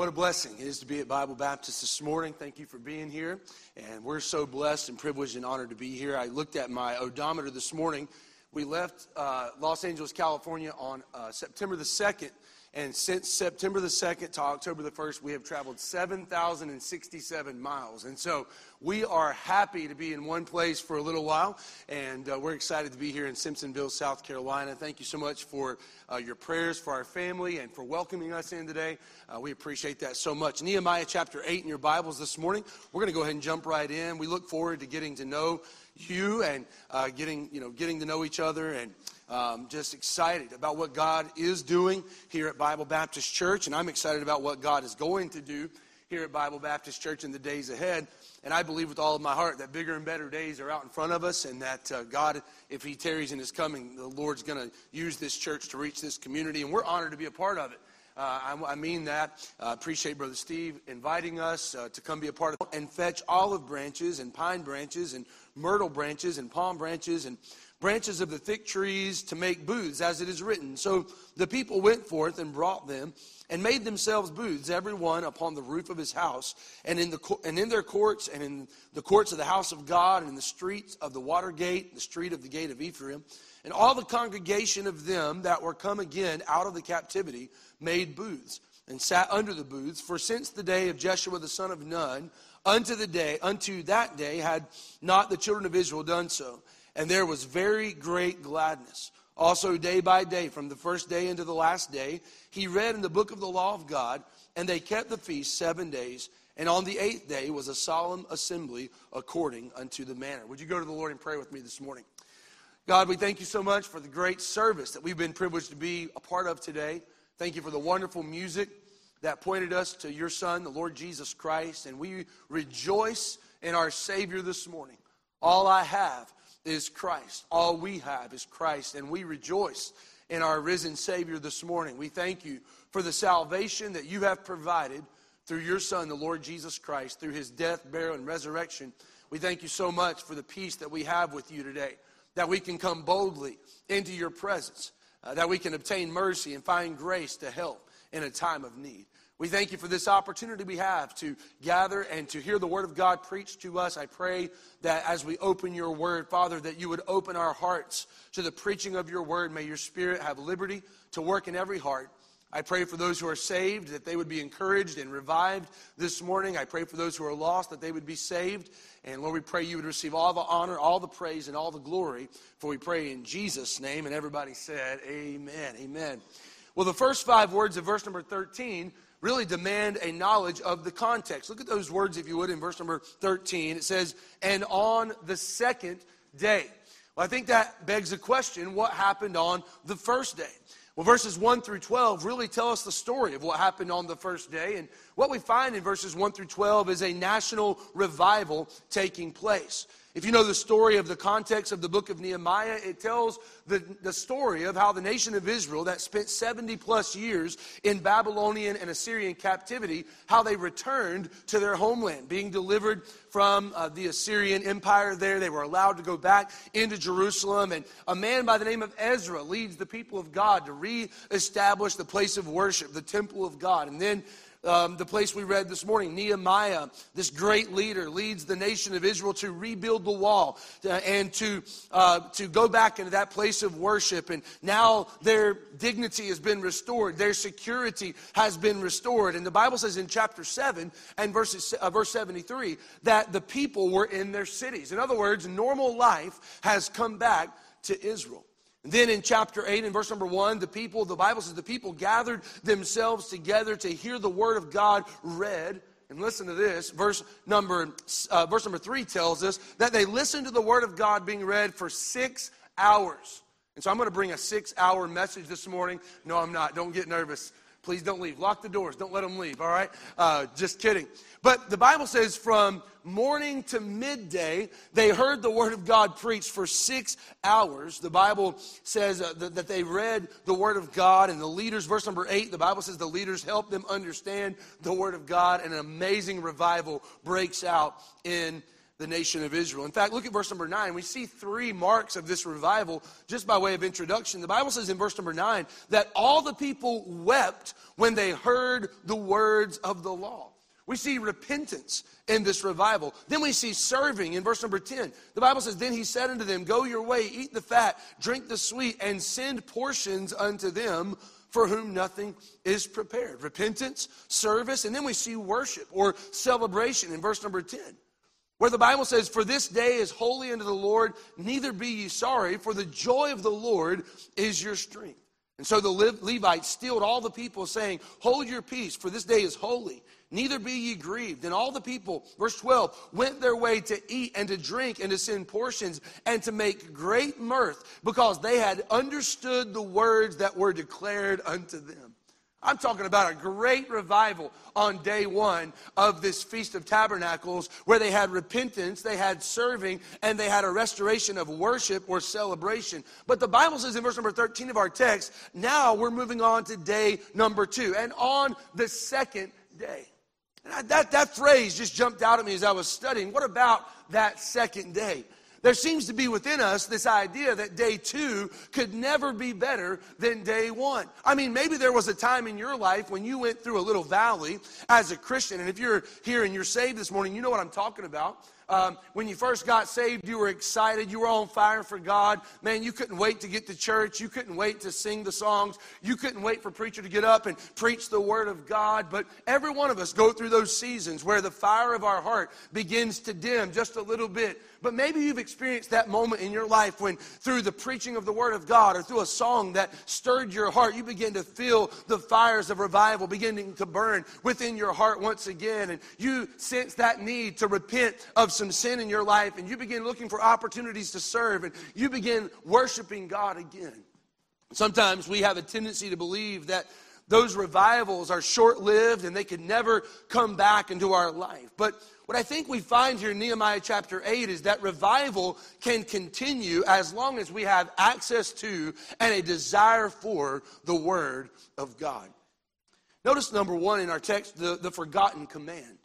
What a blessing it is to be at Bible Baptist this morning. Thank you for being here. And we're so blessed and privileged and honored to be here. I looked at my odometer this morning. We left uh, Los Angeles, California on uh, September the 2nd. And since September the 2nd to October the 1st, we have traveled 7,067 miles. And so we are happy to be in one place for a little while. And uh, we're excited to be here in Simpsonville, South Carolina. Thank you so much for uh, your prayers for our family and for welcoming us in today. Uh, we appreciate that so much. Nehemiah chapter 8 in your Bibles this morning. We're going to go ahead and jump right in. We look forward to getting to know you and uh, getting, you know, getting to know each other and um, just excited about what God is doing here at Bible Baptist Church, and I'm excited about what God is going to do here at Bible Baptist Church in the days ahead. And I believe with all of my heart that bigger and better days are out in front of us, and that uh, God, if He tarries in His coming, the Lord's going to use this church to reach this community, and we're honored to be a part of it. Uh, I, I, mean that. Uh, appreciate Brother Steve inviting us uh, to come be a part of it and fetch olive branches and pine branches and myrtle branches and palm branches and branches of the thick trees to make booths, as it is written. So the people went forth and brought them and made themselves booths, every one upon the roof of his house, and in, the, and in their courts, and in the courts of the house of God, and in the streets of the water gate, the street of the gate of Ephraim. And all the congregation of them that were come again out of the captivity made booths, and sat under the booths. For since the day of Jeshua the son of Nun, unto the day, unto that day, had not the children of Israel done so and there was very great gladness. Also, day by day, from the first day into the last day, he read in the book of the law of God, and they kept the feast seven days. And on the eighth day was a solemn assembly according unto the manner. Would you go to the Lord and pray with me this morning? God, we thank you so much for the great service that we've been privileged to be a part of today. Thank you for the wonderful music that pointed us to your Son, the Lord Jesus Christ. And we rejoice in our Savior this morning. All I have is Christ. All we have is Christ, and we rejoice in our risen Savior this morning. We thank you for the salvation that you have provided through your Son, the Lord Jesus Christ, through his death, burial, and resurrection. We thank you so much for the peace that we have with you today, that we can come boldly into your presence, uh, that we can obtain mercy and find grace to help in a time of need. We thank you for this opportunity we have to gather and to hear the Word of God preached to us. I pray that as we open your Word, Father, that you would open our hearts to the preaching of your Word. May your Spirit have liberty to work in every heart. I pray for those who are saved that they would be encouraged and revived this morning. I pray for those who are lost that they would be saved. And Lord, we pray you would receive all the honor, all the praise, and all the glory. For we pray in Jesus' name. And everybody said, Amen. Amen. Well, the first five words of verse number 13 really demand a knowledge of the context. Look at those words, if you would, in verse number 13. It says, and on the second day. Well, I think that begs the question what happened on the first day? Well, verses 1 through 12 really tell us the story of what happened on the first day. And what we find in verses 1 through 12 is a national revival taking place. If you know the story of the context of the book of Nehemiah, it tells the, the story of how the nation of Israel that spent 70 plus years in Babylonian and Assyrian captivity, how they returned to their homeland, being delivered from uh, the Assyrian Empire there. They were allowed to go back into Jerusalem. And a man by the name of Ezra leads the people of God to reestablish the place of worship, the temple of God. And then um, the place we read this morning, Nehemiah, this great leader, leads the nation of Israel to rebuild the wall and to, uh, to go back into that place of worship. And now their dignity has been restored, their security has been restored. And the Bible says in chapter 7 and verses, uh, verse 73 that the people were in their cities. In other words, normal life has come back to Israel. And then in chapter 8, and verse number 1, the people, the Bible says, the people gathered themselves together to hear the word of God read. And listen to this. Verse number, uh, verse number 3 tells us that they listened to the word of God being read for six hours. And so I'm going to bring a six hour message this morning. No, I'm not. Don't get nervous. Please don't leave. Lock the doors. Don't let them leave, all right? Uh, just kidding. But the Bible says from morning to midday, they heard the Word of God preached for six hours. The Bible says uh, that, that they read the Word of God, and the leaders, verse number eight, the Bible says the leaders helped them understand the Word of God, and an amazing revival breaks out in the nation of Israel. In fact, look at verse number 9. We see three marks of this revival just by way of introduction. The Bible says in verse number 9 that all the people wept when they heard the words of the law. We see repentance in this revival. Then we see serving in verse number 10. The Bible says, Then he said unto them, Go your way, eat the fat, drink the sweet, and send portions unto them for whom nothing is prepared. Repentance, service, and then we see worship or celebration in verse number 10 where the Bible says, For this day is holy unto the Lord, neither be ye sorry, for the joy of the Lord is your strength. And so the Levites stilled all the people, saying, Hold your peace, for this day is holy, neither be ye grieved. And all the people, verse 12, went their way to eat and to drink and to send portions and to make great mirth, because they had understood the words that were declared unto them. I'm talking about a great revival on day one of this Feast of Tabernacles where they had repentance, they had serving, and they had a restoration of worship or celebration. But the Bible says in verse number 13 of our text, now we're moving on to day number two. And on the second day. And that, that phrase just jumped out at me as I was studying. What about that second day? There seems to be within us this idea that day two could never be better than day one. I mean, maybe there was a time in your life when you went through a little valley as a Christian. And if you're here and you're saved this morning, you know what I'm talking about. Um, when you first got saved, you were excited. You were on fire for God. Man, you couldn't wait to get to church. You couldn't wait to sing the songs. You couldn't wait for preacher to get up and preach the word of God. But every one of us go through those seasons where the fire of our heart begins to dim just a little bit. But maybe you've experienced that moment in your life when, through the preaching of the Word of God or through a song that stirred your heart, you begin to feel the fires of revival beginning to burn within your heart once again. And you sense that need to repent of some sin in your life, and you begin looking for opportunities to serve, and you begin worshiping God again. Sometimes we have a tendency to believe that those revivals are short lived and they can never come back into our life. But what I think we find here in Nehemiah chapter 8 is that revival can continue as long as we have access to and a desire for the Word of God. Notice number one in our text, the, the forgotten command.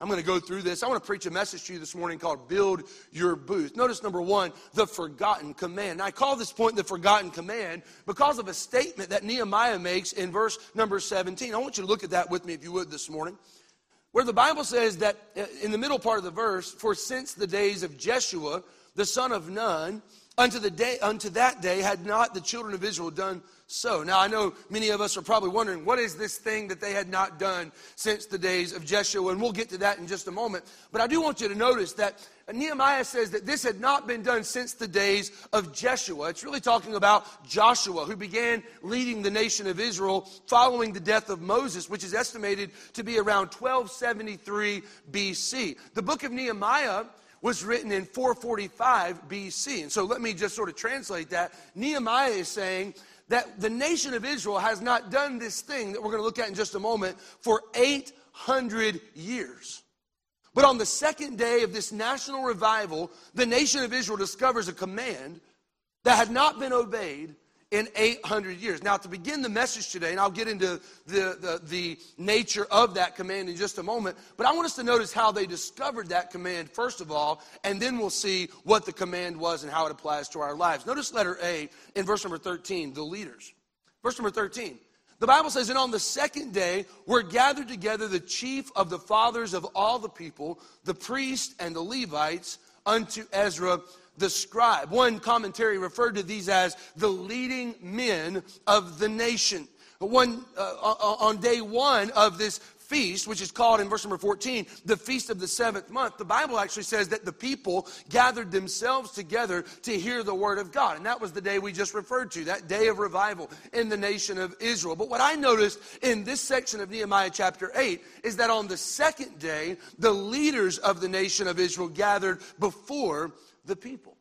I'm going to go through this. I want to preach a message to you this morning called Build Your Booth. Notice number one, the forgotten command. Now, I call this point the forgotten command because of a statement that Nehemiah makes in verse number 17. I want you to look at that with me if you would this morning where the Bible says that uh, in the middle part of the verse, for since the days of Jeshua, the son of Nun, unto the day unto that day had not the children of Israel done so. Now I know many of us are probably wondering what is this thing that they had not done since the days of Jeshua, and we'll get to that in just a moment. But I do want you to notice that Nehemiah says that this had not been done since the days of Jeshua. It's really talking about Joshua, who began leading the nation of Israel following the death of Moses, which is estimated to be around 1273 BC. The book of Nehemiah was written in 445 BC. And so let me just sort of translate that. Nehemiah is saying that the nation of Israel has not done this thing that we're going to look at in just a moment for 800 years. But on the second day of this national revival, the nation of Israel discovers a command that had not been obeyed in 800 years. Now, to begin the message today, and I'll get into the, the, the, nature of that command in just a moment, but I want us to notice how they discovered that command, first of all, and then we'll see what the command was and how it applies to our lives. Notice letter A in verse number 13, the leaders. Verse number 13. The Bible says, And on the second day were gathered together the chief of the fathers of all the people, the priests and the Levites, unto Ezra the scribe. One commentary referred to these as the leading men of the nation. One, uh, on day one of this feast, which is called in verse number 14, the feast of the seventh month, the Bible actually says that the people gathered themselves together to hear the word of God. And that was the day we just referred to, that day of revival in the nation of Israel. But what I noticed in this section of Nehemiah chapter 8 is that on the second day, the leaders of the nation of Israel gathered before the people.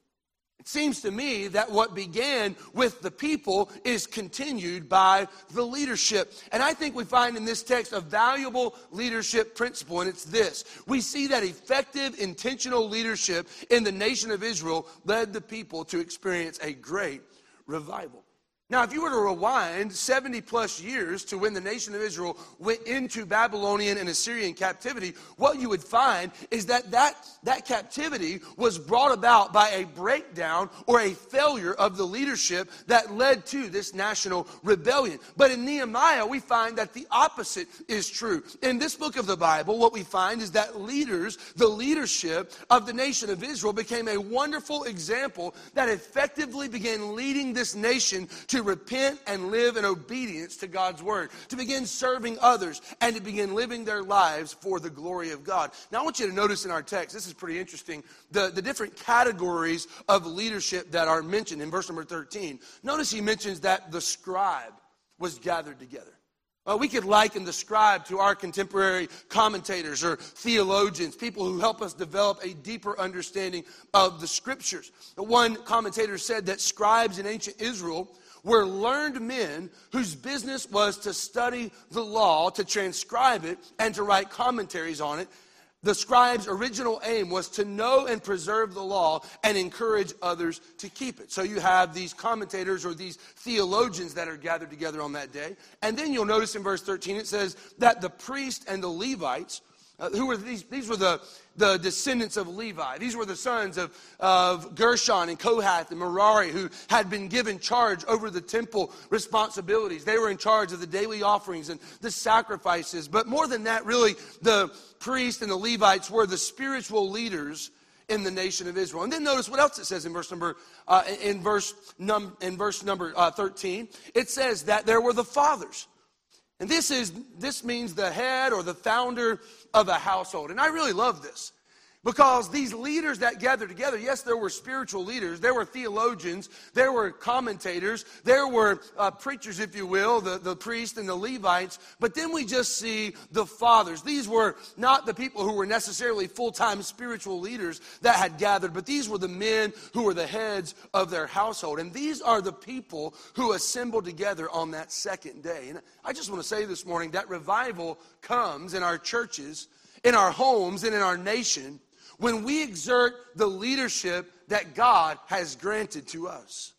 It seems to me that what began with the people is continued by the leadership. And I think we find in this text a valuable leadership principle, and it's this. We see that effective, intentional leadership in the nation of Israel led the people to experience a great revival. Now, if you were to rewind 70 plus years to when the nation of Israel went into Babylonian and Assyrian captivity, what you would find is that that, that captivity was brought about by a breakdown or a failure of the leadership that led to this national rebellion. But in Nehemiah, we find that the opposite is true. In this book of the Bible, what we find is that leaders, the leadership of the nation of Israel, became a wonderful example that effectively began leading this nation to repent and live in obedience to God's word, to begin serving others, and to begin living their lives for the glory of God. Now, I want you to notice in our text, this is pretty interesting, the, the different categories of leadership that are mentioned in verse number 13. Notice he mentions that the scribe was gathered together. Uh, we could liken the scribe to our contemporary commentators or theologians, people who help us develop a deeper understanding of the scriptures. One commentator said that scribes in ancient Israel were learned men whose business was to study the law, to transcribe it, and to write commentaries on it. The scribe's original aim was to know and preserve the law and encourage others to keep it. So you have these commentators or these theologians that are gathered together on that day. And then you'll notice in verse 13 it says that the priest and the Levites uh, who were these? These were the, the descendants of Levi. These were the sons of, of Gershon and Kohath and Merari who had been given charge over the temple responsibilities. They were in charge of the daily offerings and the sacrifices. But more than that, really, the priests and the Levites were the spiritual leaders in the nation of Israel. And then notice what else it says in verse number uh, in verse num, in verse number uh, 13. It says that there were the fathers. And this is this means the head or the founder of a household. And I really love this. Because these leaders that gathered together, yes, there were spiritual leaders, there were theologians, there were commentators, there were uh, preachers, if you will, the, the priests and the Levites, but then we just see the fathers. These were not the people who were necessarily full time spiritual leaders that had gathered, but these were the men who were the heads of their household. And these are the people who assembled together on that second day. And I just want to say this morning that revival comes in our churches, in our homes, and in our nation when we exert the leadership that God has granted to us.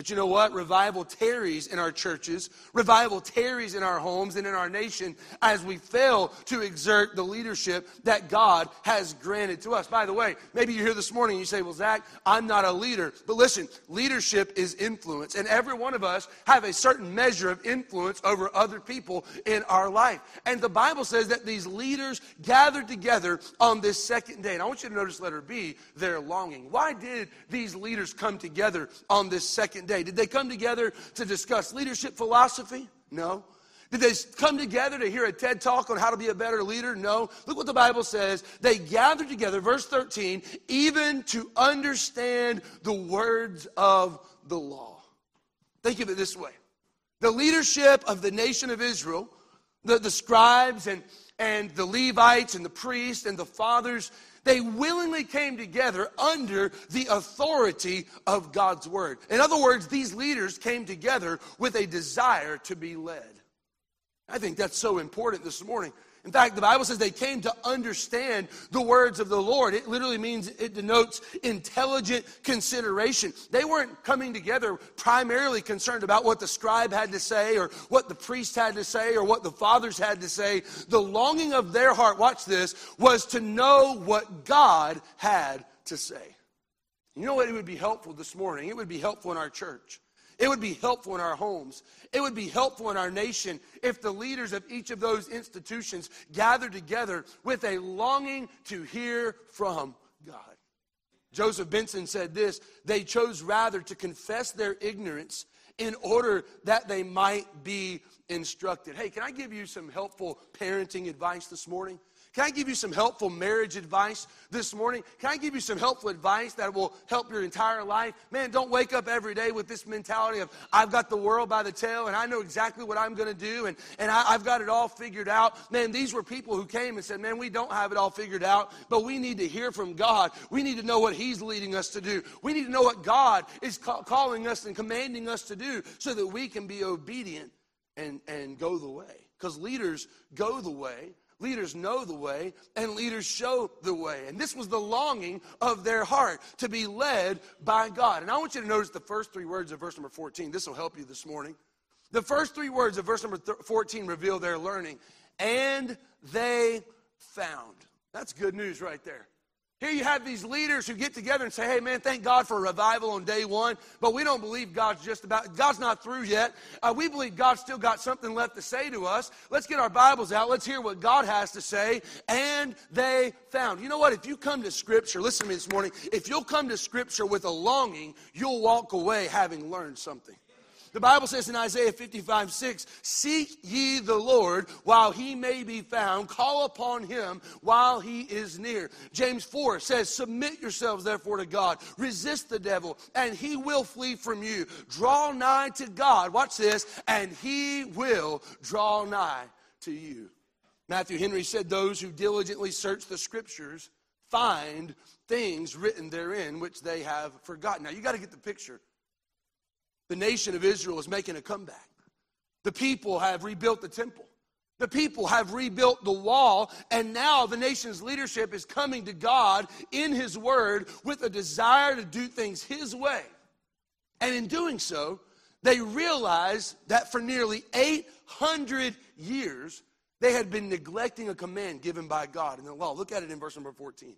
But you know what? Revival tarries in our churches. Revival tarries in our homes and in our nation as we fail to exert the leadership that God has granted to us. By the way, maybe you're here this morning and you say, Well, Zach, I'm not a leader. But listen, leadership is influence. And every one of us have a certain measure of influence over other people in our life. And the Bible says that these leaders gathered together on this second day. And I want you to notice letter B, their longing. Why did these leaders come together on this second day? Did they come together to discuss leadership philosophy? No. Did they come together to hear a TED talk on how to be a better leader? No. Look what the Bible says. They gathered together, verse 13, even to understand the words of the law. Think of it this way the leadership of the nation of Israel, the, the scribes and, and the Levites and the priests and the fathers, they willingly came together under the authority of God's word. In other words, these leaders came together with a desire to be led. I think that's so important this morning. In fact, the Bible says they came to understand the words of the Lord. It literally means it denotes intelligent consideration. They weren't coming together primarily concerned about what the scribe had to say or what the priest had to say or what the fathers had to say. The longing of their heart, watch this, was to know what God had to say. You know what? It would be helpful this morning. It would be helpful in our church it would be helpful in our homes. It would be helpful in our nation if the leaders of each of those institutions gathered together with a longing to hear from God. Joseph Benson said this they chose rather to confess their ignorance in order that they might be instructed. Hey, can I give you some helpful parenting advice this morning? Can I give you some helpful marriage advice this morning? Can I give you some helpful advice that will help your entire life? Man, don't wake up every day with this mentality of, I've got the world by the tail and I know exactly what I'm going to do and, and I, I've got it all figured out. Man, these were people who came and said, Man, we don't have it all figured out, but we need to hear from God. We need to know what He's leading us to do. We need to know what God is ca- calling us and commanding us to do so that we can be obedient and, and go the way. because leaders go the way, leaders know the way, and leaders show the way. And this was the longing of their heart to be led by God. And I want you to notice the first three words of verse number 14. This will help you this morning. The first three words of verse number 14 reveal their learning. And they found. That's good news right there. Here you have these leaders who get together and say, hey, man, thank God for a revival on day one, but we don't believe God's just about, God's not through yet. Uh, we believe God's still got something left to say to us. Let's get our Bibles out. Let's hear what God has to say. And they found. You know what? If you come to Scripture, listen to me this morning, if you'll come to Scripture with a longing, you'll walk away having learned something. The Bible says in Isaiah 55 6, Seek ye the Lord while he may be found, call upon him while he is near. James 4 says, Submit yourselves therefore to God, resist the devil, and he will flee from you. Draw nigh to God, watch this, and he will draw nigh to you. Matthew Henry said, Those who diligently search the scriptures find things written therein which they have forgotten. Now you got to get the picture the nation of Israel is making a comeback. The people have rebuilt the temple. The people have rebuilt the wall, and now the nation's leadership is coming to God in His Word with a desire to do things His way. And in doing so, they realize that for nearly 800 years, they had been neglecting a command given by God in the law. Look at it in verse number 14.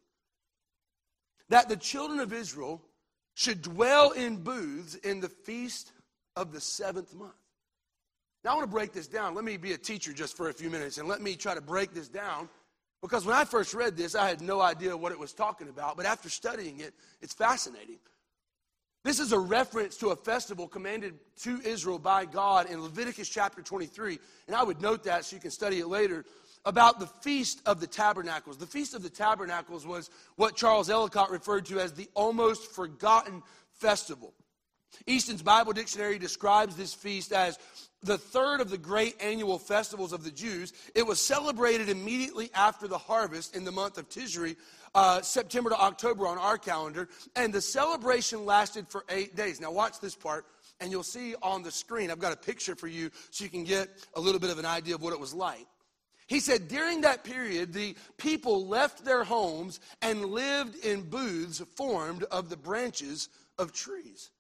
That the children of Israel should dwell in booths in the feast of the seventh month. Now, I want to break this down. Let me be a teacher just for a few minutes and let me try to break this down because when I first read this, I had no idea what it was talking about, but after studying it, it's fascinating. This is a reference to a festival commanded to Israel by God in Leviticus chapter 23. And I would note that so you can study it later about the Feast of the Tabernacles. The Feast of the Tabernacles was what Charles Ellicott referred to as the almost forgotten festival. Easton's Bible Dictionary describes this feast as the third of the great annual festivals of the Jews. It was celebrated immediately after the harvest in the month of Tishri, uh, September to October on our calendar, and the celebration lasted for eight days. Now, watch this part, and you'll see on the screen, I've got a picture for you so you can get a little bit of an idea of what it was like. He said during that period, the people left their homes and lived in booths formed of the branches of trees.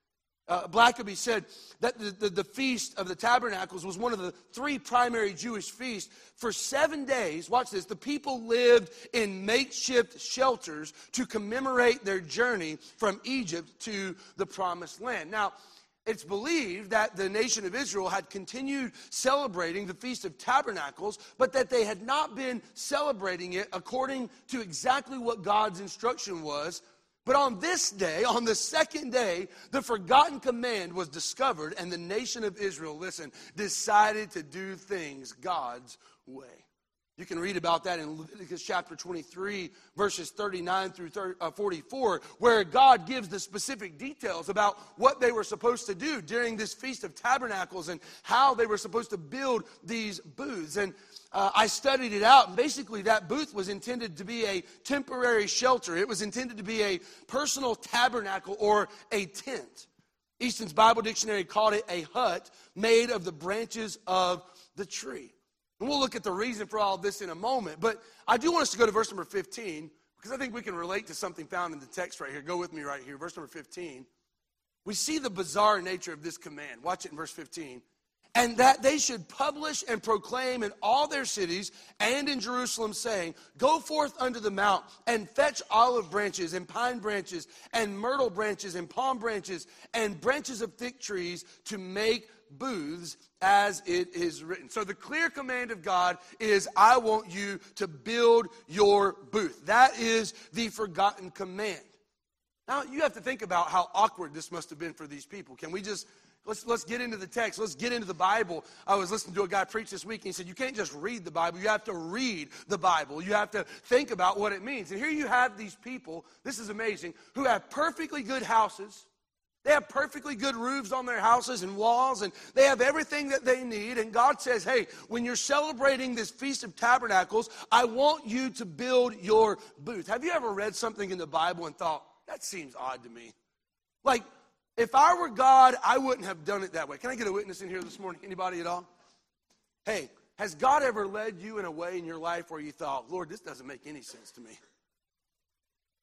Uh, Blackaby said that the, the, the, Feast of the Tabernacles was one of the three primary Jewish feasts. For seven days, watch this, the people lived in makeshift shelters to commemorate their journey from Egypt to the Promised Land. Now, it's believed that the nation of Israel had continued celebrating the Feast of Tabernacles, but that they had not been celebrating it according to exactly what God's instruction was. But on this day, on the second day, the forgotten command was discovered, and the nation of Israel, listen, decided to do things God's way. You can read about that in Leviticus chapter 23, verses 39 through 30, uh, 44, where God gives the specific details about what they were supposed to do during this Feast of Tabernacles and how they were supposed to build these booths. And uh, I studied it out, and basically, that booth was intended to be a temporary shelter. It was intended to be a personal tabernacle or a tent. Easton's Bible Dictionary called it a hut made of the branches of the tree. And we'll look at the reason for all this in a moment. But I do want us to go to verse number 15 because I think we can relate to something found in the text right here. Go with me right here. Verse number 15. We see the bizarre nature of this command. Watch it in verse 15. And that they should publish and proclaim in all their cities and in Jerusalem, saying, Go forth unto the mount and fetch olive branches and pine branches and myrtle branches and palm branches and branches of thick trees to make booths as it is written. So the clear command of God is I want you to build your booth. That is the forgotten command. Now you have to think about how awkward this must have been for these people. Can we just Let's, let's get into the text. Let's get into the Bible. I was listening to a guy preach this week, and he said, You can't just read the Bible, you have to read the Bible. You have to think about what it means. And here you have these people, this is amazing, who have perfectly good houses, they have perfectly good roofs on their houses and walls, and they have everything that they need. And God says, Hey, when you're celebrating this Feast of Tabernacles, I want you to build your booth. Have you ever read something in the Bible and thought, That seems odd to me? Like, if I were God, I wouldn't have done it that way. Can I get a witness in here this morning? Anybody at all? Hey, Has God ever led you in a way in your life where you thought, Lord, this doesn't make any sense to me?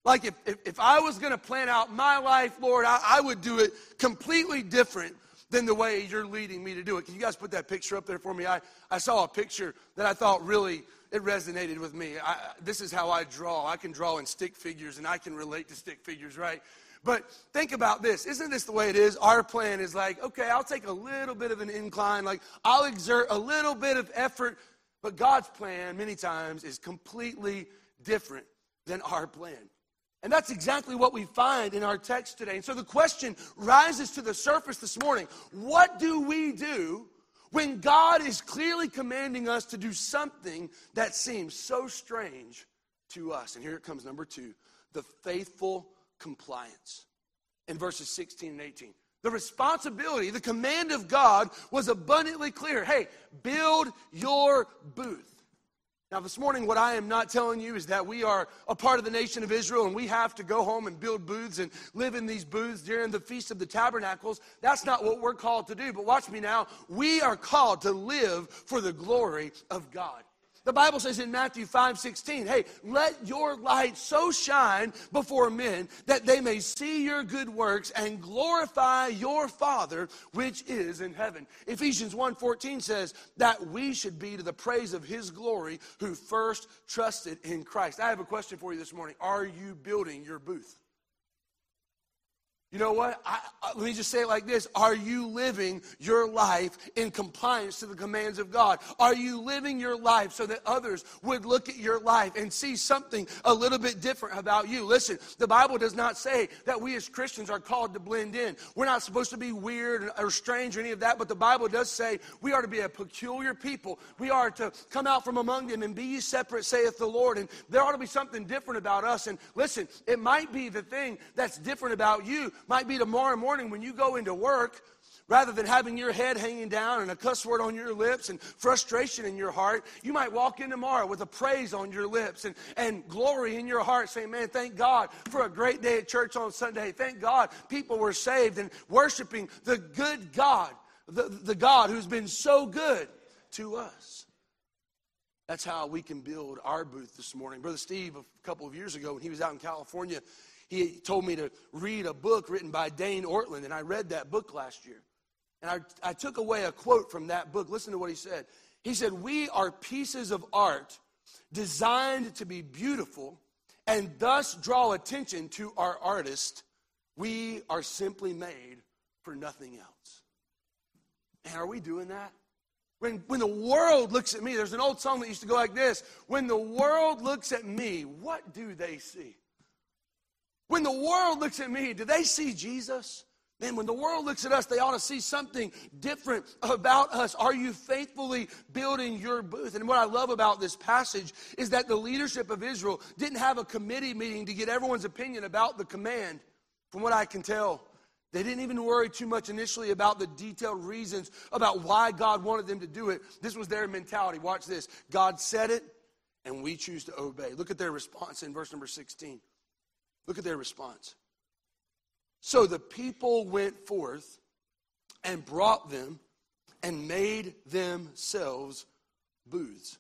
Like if, if, if I was going to plan out my life, Lord, I, I would do it completely different than the way you're leading me to do it. Can you guys put that picture up there for me? I, I saw a picture that I thought really it resonated with me. I, this is how I draw. I can draw in stick figures and I can relate to stick figures, right? But think about this. Isn't this the way it is? Our plan is like, okay, I'll take a little bit of an incline, like I'll exert a little bit of effort. But God's plan, many times, is completely different than our plan. And that's exactly what we find in our text today. And so the question rises to the surface this morning what do we do when God is clearly commanding us to do something that seems so strange to us? And here it comes, number two the faithful compliance in verses 16 and 18. The responsibility, the command of God was abundantly clear. Hey, build your booth. Now, this morning, what I am not telling you is that we are a part of the nation of Israel and we have to go home and build booths and live in these booths during the Feast of the Tabernacles. That's not what we're called to do. But watch me now. We are called to live for the glory of God. The Bible says in Matthew 5 16, hey, let your light so shine before men that they may see your good works and glorify your Father which is in heaven. Ephesians 1 14 says that we should be to the praise of his glory who first trusted in Christ. I have a question for you this morning. Are you building your booth? You know what? I, let me just say it like this Are you living your life in compliance to the commands of God? Are you living your life so that others would look at your life and see something a little bit different about you? Listen, the Bible does not say that we as Christians are called to blend in. We're not supposed to be weird or strange or any of that, but the Bible does say we are to be a peculiar people. We are to come out from among them and be ye separate, saith the Lord. And there ought to be something different about us. And listen, it might be the thing that's different about you might be tomorrow morning when you go into work, rather than having your head hanging down and a cuss word on your lips and frustration in your heart, you might walk in tomorrow with a praise on your lips and, and glory in your heart, saying, Man, thank God for a great day at church on Sunday. Thank God people were saved and worshiping the good God, the, the God who's been so good to us. That's how we can build our booth this morning. Brother Steve, a couple of years ago, when he was out in California, he told me to read a book written by Dane Ortlund, and I read that book last year. And I, I took away a quote from that book. Listen to what he said. He said, We are pieces of art designed to be beautiful and thus draw attention to our artist. We are simply made for nothing else. And are we doing that? When, when the world looks at me, there's an old song that used to go like this When the world looks at me, what do they see? When the world looks at me, do they see Jesus? Man, when the world looks at us, they ought to see something different about us. Are you faithfully building your booth? And what I love about this passage is that the leadership of Israel didn't have a committee meeting to get everyone's opinion about the command. From what I can tell, they didn't even worry too much initially about the detailed reasons about why God wanted them to do it. This was their mentality. Watch this God said it, and we choose to obey. Look at their response in verse number 16. Look at their response. So the people went forth and brought them and made themselves booths.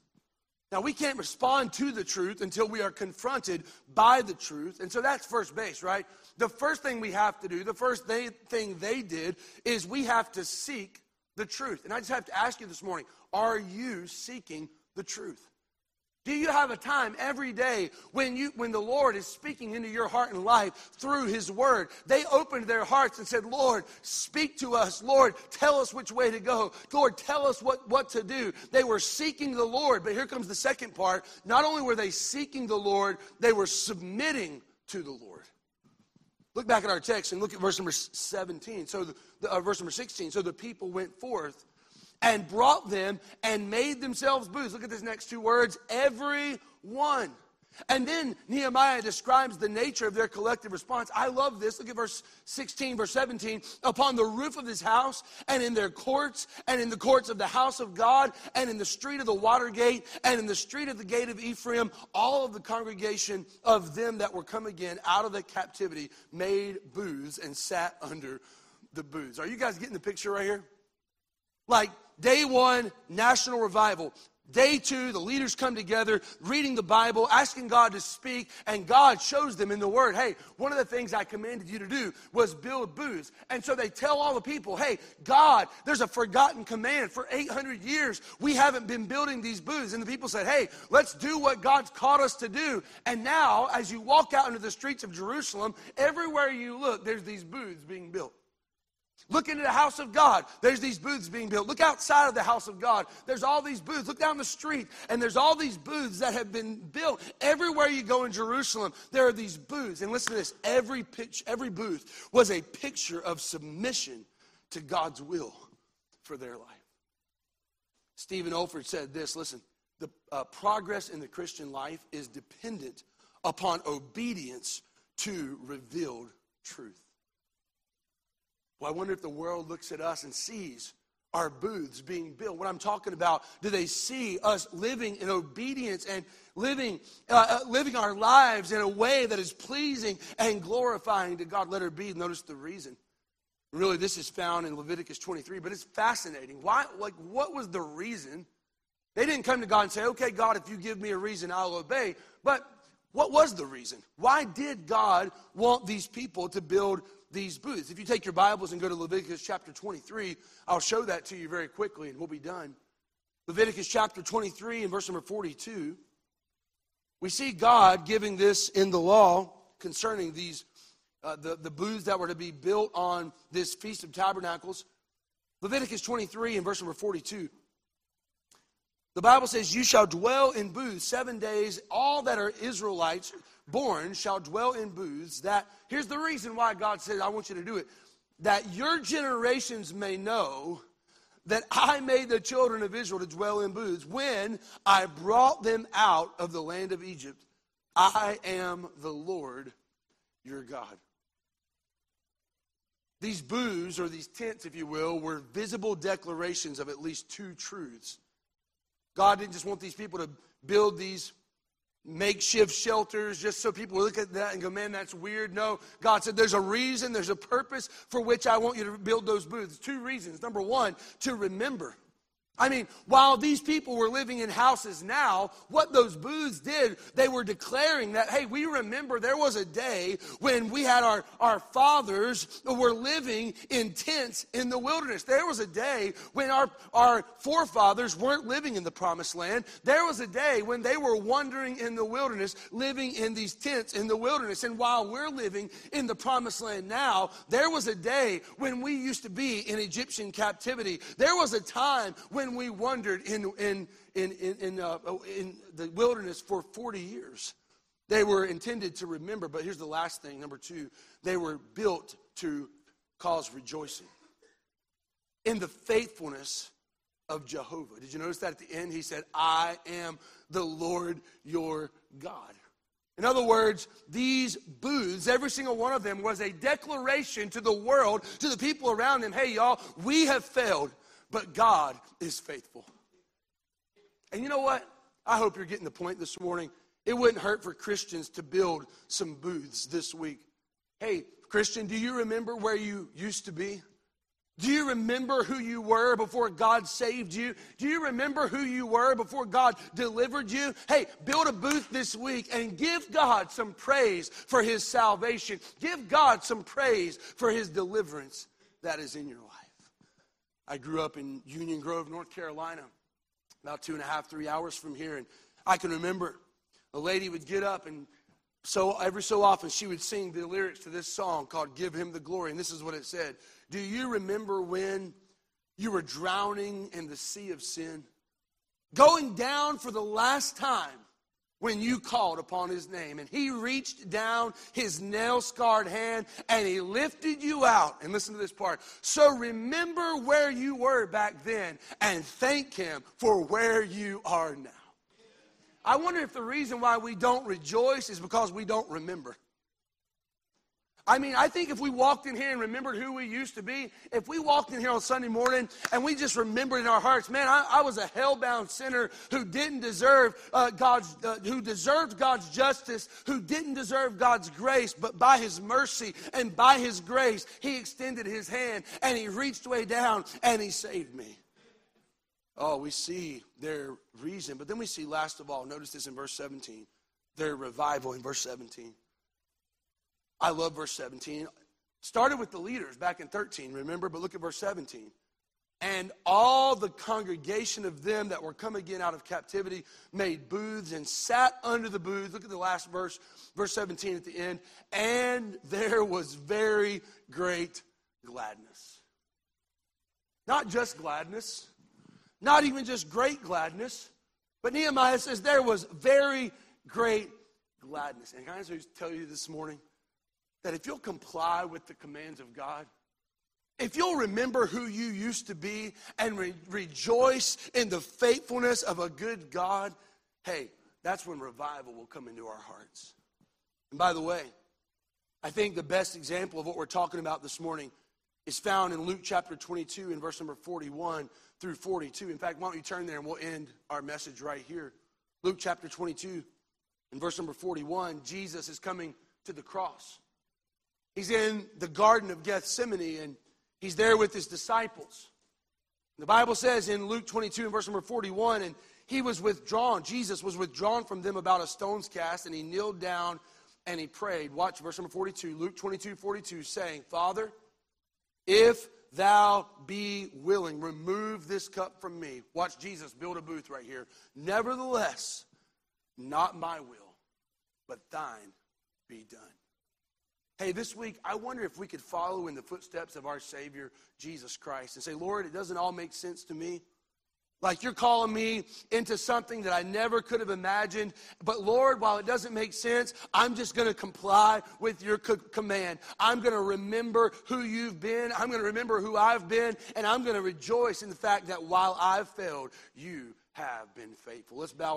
Now, we can't respond to the truth until we are confronted by the truth. And so that's first base, right? The first thing we have to do, the first they, thing they did, is we have to seek the truth. And I just have to ask you this morning are you seeking the truth? Do you have a time every day when you when the Lord is speaking into your heart and life through his word? They opened their hearts and said, "Lord, speak to us. Lord, tell us which way to go. Lord, tell us what what to do." They were seeking the Lord, but here comes the second part. Not only were they seeking the Lord, they were submitting to the Lord. Look back at our text and look at verse number 17. So the, the uh, verse number 16. So the people went forth and brought them and made themselves booths. Look at these next two words every one. And then Nehemiah describes the nature of their collective response. I love this. Look at verse 16, verse 17. Upon the roof of this house, and in their courts, and in the courts of the house of God, and in the street of the water gate, and in the street of the gate of Ephraim, all of the congregation of them that were come again out of the captivity made booths and sat under the booths. Are you guys getting the picture right here? Like Day one, national revival. Day two, the leaders come together, reading the Bible, asking God to speak, and God shows them in the Word, hey, one of the things I commanded you to do was build booths. And so they tell all the people, hey, God, there's a forgotten command. For 800 years, we haven't been building these booths. And the people said, hey, let's do what God's called us to do. And now, as you walk out into the streets of Jerusalem, everywhere you look, there's these booths being built. Look into the house of God. There's these booths being built. Look outside of the house of God. There's all these booths. Look down the street, and there's all these booths that have been built. Everywhere you go in Jerusalem, there are these booths. And listen to this every, pitch, every booth was a picture of submission to God's will for their life. Stephen Olford said this listen, the uh, progress in the Christian life is dependent upon obedience to revealed truth. Well, I wonder if the world looks at us and sees our booths being built. What I'm talking about, do they see us living in obedience and living, uh, uh, living our lives in a way that is pleasing and glorifying to God? Let her be. Notice the reason. Really, this is found in Leviticus 23, but it's fascinating. Why, like, what was the reason? They didn't come to God and say, okay, God, if you give me a reason, I'll obey. But what was the reason? Why did God want these people to build these booths. If you take your Bibles and go to Leviticus chapter 23, I'll show that to you very quickly and we'll be done. Leviticus chapter 23 and verse number 42, we see God giving this in the law concerning these uh, the, the booths that were to be built on this Feast of Tabernacles. Leviticus 23 and verse number 42. The Bible says, You shall dwell in booths seven days. All that are Israelites born shall dwell in booths. That here's the reason why God says, I want you to do it. That your generations may know that I made the children of Israel to dwell in booths when I brought them out of the land of Egypt. I am the Lord your God. These booths, or these tents, if you will, were visible declarations of at least two truths. God didn't just want these people to build these makeshift shelters just so people look at that and go, man, that's weird. No, God said there's a reason, there's a purpose for which I want you to build those booths. Two reasons. Number one, to remember. I mean, while these people were living in houses now, what those booths did, they were declaring that, hey, we remember there was a day when we had our, our fathers were living in tents in the wilderness. There was a day when our, our forefathers weren't living in the promised land. There was a day when they were wandering in the wilderness, living in these tents in the wilderness. And while we're living in the promised land now, there was a day when we used to be in Egyptian captivity. There was a time when we wandered in, in, in, in, in, uh, in the wilderness for 40 years. They were intended to remember, but here's the last thing number two, they were built to cause rejoicing in the faithfulness of Jehovah. Did you notice that at the end? He said, I am the Lord your God. In other words, these booths, every single one of them was a declaration to the world, to the people around them hey, y'all, we have failed but God is faithful. And you know what? I hope you're getting the point this morning. It wouldn't hurt for Christians to build some booths this week. Hey, Christian, do you remember where you used to be? Do you remember who you were before God saved you? Do you remember who you were before God delivered you? Hey, build a booth this week and give God some praise for his salvation. Give God some praise for his deliverance that is in your life. I grew up in Union Grove, North Carolina, about two and a half, three hours from here. And I can remember a lady would get up and so every so often she would sing the lyrics to this song called Give Him the Glory. And this is what it said Do you remember when you were drowning in the sea of sin? Going down for the last time when you called upon his name. And he reached down his nail scarred hand and he lifted you out. And listen to this part. So remember where you were back then and thank him for where you are now. I wonder if the reason why we don't rejoice is because we don't remember. I mean, I think if we walked in here and remembered who we used to be, if we walked in here on Sunday morning and we just remembered in our hearts, man, I, I was a hell-bound sinner who didn't deserve uh, God's, uh, who deserved God's justice, who didn't deserve God's grace, but by His mercy and by His grace, He extended His hand and He reached way down and He saved me. oh, we see their reason. But then we see, last of all, notice this in verse 17, their revival in verse 17. I love verse 17. Started with the leaders back in 13, remember? But look at verse 17. And all the congregation of them that were come again out of captivity made booths and sat under the booths. Look at the last verse, verse 17 at the end. And there was very great gladness. Not just gladness, not even just great gladness, but Nehemiah says there was very great gladness. And can I just tell you this morning that if you'll comply with the commands of God, if you'll remember who you used to be and re- rejoice in the faithfulness of a good God, hey, that's when revival will come into our hearts. And by the way, I think the best example of what we're talking about this morning is found in Luke chapter 22 in verse number 41 through 42. In fact, why don't you turn there and we'll end our message right here. Luke chapter 22 in verse number 41, Jesus is coming to the cross. He's in the Garden of Gethsemane and He's there with his disciples. The Bible says in Luke 22 and verse number 41, and he was withdrawn. Jesus was withdrawn from them about a stone's cast, and he kneeled down and he prayed. Watch verse number 42, Luke 22, 42, saying, Father, if thou be willing, remove this cup from me. Watch Jesus build a booth right here. Nevertheless, not my will, but thine be done. Hey, this week, I wonder if we could follow in the footsteps of our Savior, Jesus Christ, and say, Lord, it doesn't all make sense to me. Like you're calling me into something that I never could have imagined. But Lord, while it doesn't make sense, I'm just going to comply with your co- command. I'm going to remember who you've been. I'm going to remember who I've been. And I'm going to rejoice in the fact that while I've failed, you have been faithful. Let's bow